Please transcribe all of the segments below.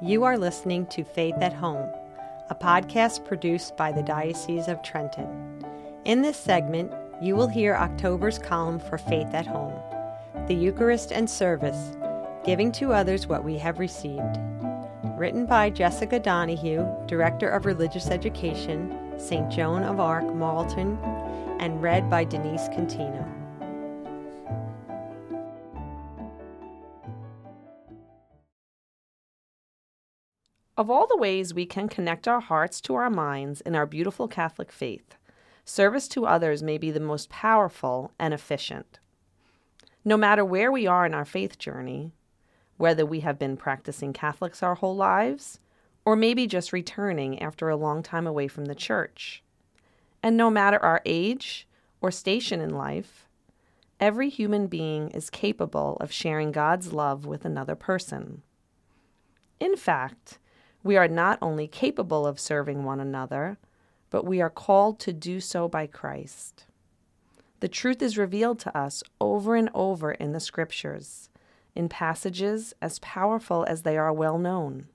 You are listening to Faith at Home, a podcast produced by the Diocese of Trenton. In this segment, you will hear October's column for Faith at Home, the Eucharist and Service, giving to others what we have received. Written by Jessica Donahue, Director of Religious Education, St. Joan of Arc, Marlton, and read by Denise Contino. Of all the ways we can connect our hearts to our minds in our beautiful Catholic faith, service to others may be the most powerful and efficient. No matter where we are in our faith journey, whether we have been practicing Catholics our whole lives, or maybe just returning after a long time away from the church, and no matter our age or station in life, every human being is capable of sharing God's love with another person. In fact, we are not only capable of serving one another, but we are called to do so by Christ. The truth is revealed to us over and over in the Scriptures, in passages as powerful as they are well known.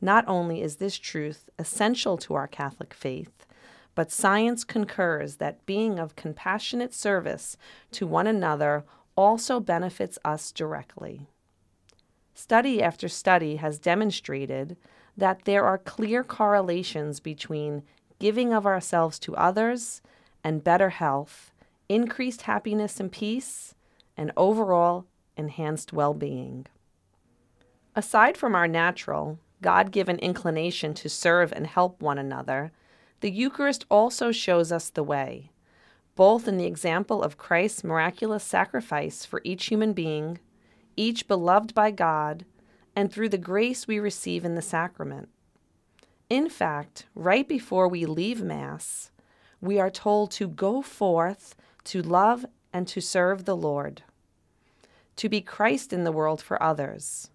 Not only is this truth essential to our Catholic faith, but science concurs that being of compassionate service to one another also benefits us directly. Study after study has demonstrated that there are clear correlations between giving of ourselves to others and better health, increased happiness and peace, and overall enhanced well being. Aside from our natural, God given inclination to serve and help one another, the Eucharist also shows us the way, both in the example of Christ's miraculous sacrifice for each human being each beloved by God, and through the grace we receive in the sacrament. In fact, right before we leave Mass, we are told to go forth to love and to serve the Lord, to be Christ in the world for others,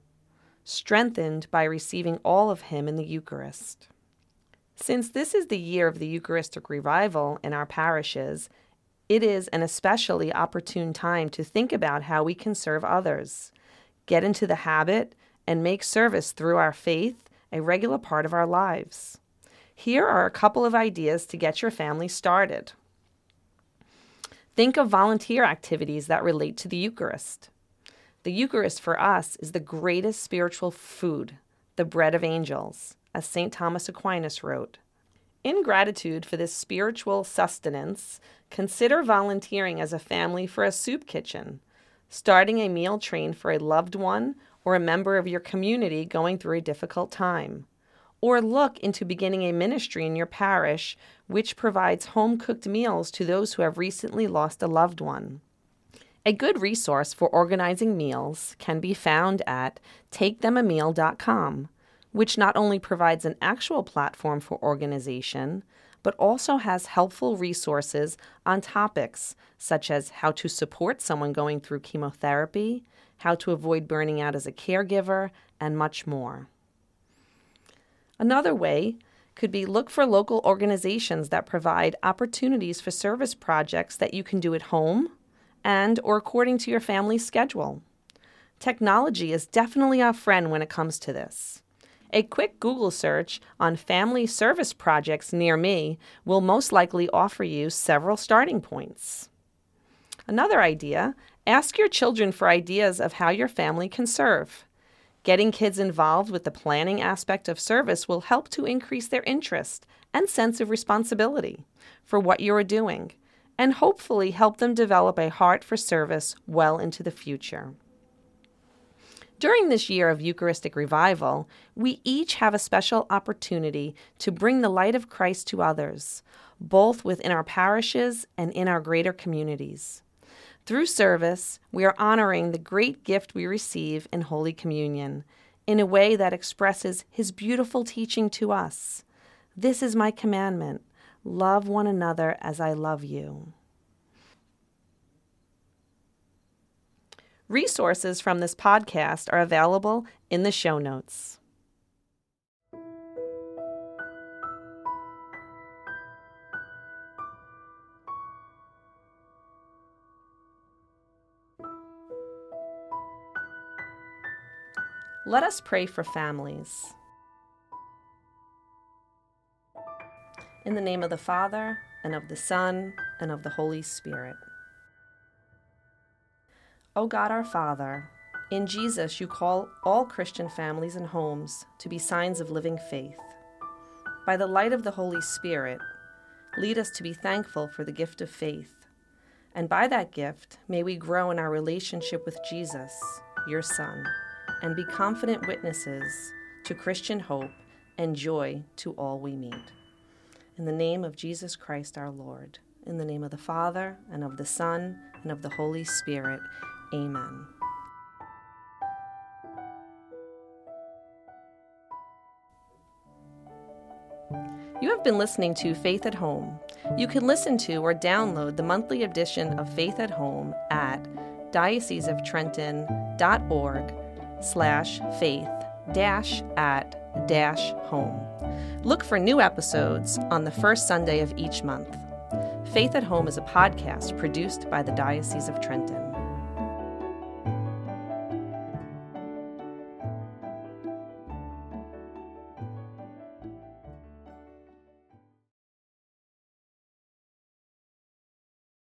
strengthened by receiving all of Him in the Eucharist. Since this is the year of the Eucharistic revival in our parishes it is an especially opportune time to think about how we can serve others, get into the habit, and make service through our faith a regular part of our lives. Here are a couple of ideas to get your family started. Think of volunteer activities that relate to the Eucharist. The Eucharist for us is the greatest spiritual food, the bread of angels, as St. Thomas Aquinas wrote. In gratitude for this spiritual sustenance, consider volunteering as a family for a soup kitchen, starting a meal train for a loved one or a member of your community going through a difficult time. Or look into beginning a ministry in your parish which provides home cooked meals to those who have recently lost a loved one. A good resource for organizing meals can be found at takethemameal.com which not only provides an actual platform for organization, but also has helpful resources on topics such as how to support someone going through chemotherapy, how to avoid burning out as a caregiver, and much more. Another way could be look for local organizations that provide opportunities for service projects that you can do at home and or according to your family's schedule. Technology is definitely our friend when it comes to this. A quick Google search on family service projects near me will most likely offer you several starting points. Another idea ask your children for ideas of how your family can serve. Getting kids involved with the planning aspect of service will help to increase their interest and sense of responsibility for what you are doing, and hopefully help them develop a heart for service well into the future. During this year of Eucharistic revival, we each have a special opportunity to bring the light of Christ to others, both within our parishes and in our greater communities. Through service, we are honoring the great gift we receive in Holy Communion in a way that expresses His beautiful teaching to us. This is my commandment love one another as I love you. Resources from this podcast are available in the show notes. Let us pray for families. In the name of the Father, and of the Son, and of the Holy Spirit. O God our Father, in Jesus you call all Christian families and homes to be signs of living faith. By the light of the Holy Spirit, lead us to be thankful for the gift of faith. And by that gift, may we grow in our relationship with Jesus, your Son, and be confident witnesses to Christian hope and joy to all we meet. In the name of Jesus Christ our Lord, in the name of the Father, and of the Son, and of the Holy Spirit, amen. You have been listening to Faith at Home. You can listen to or download the monthly edition of Faith at Home at dioceseoftrenton.org slash faith dash at dash home. Look for new episodes on the first Sunday of each month. Faith at Home is a podcast produced by the Diocese of Trenton.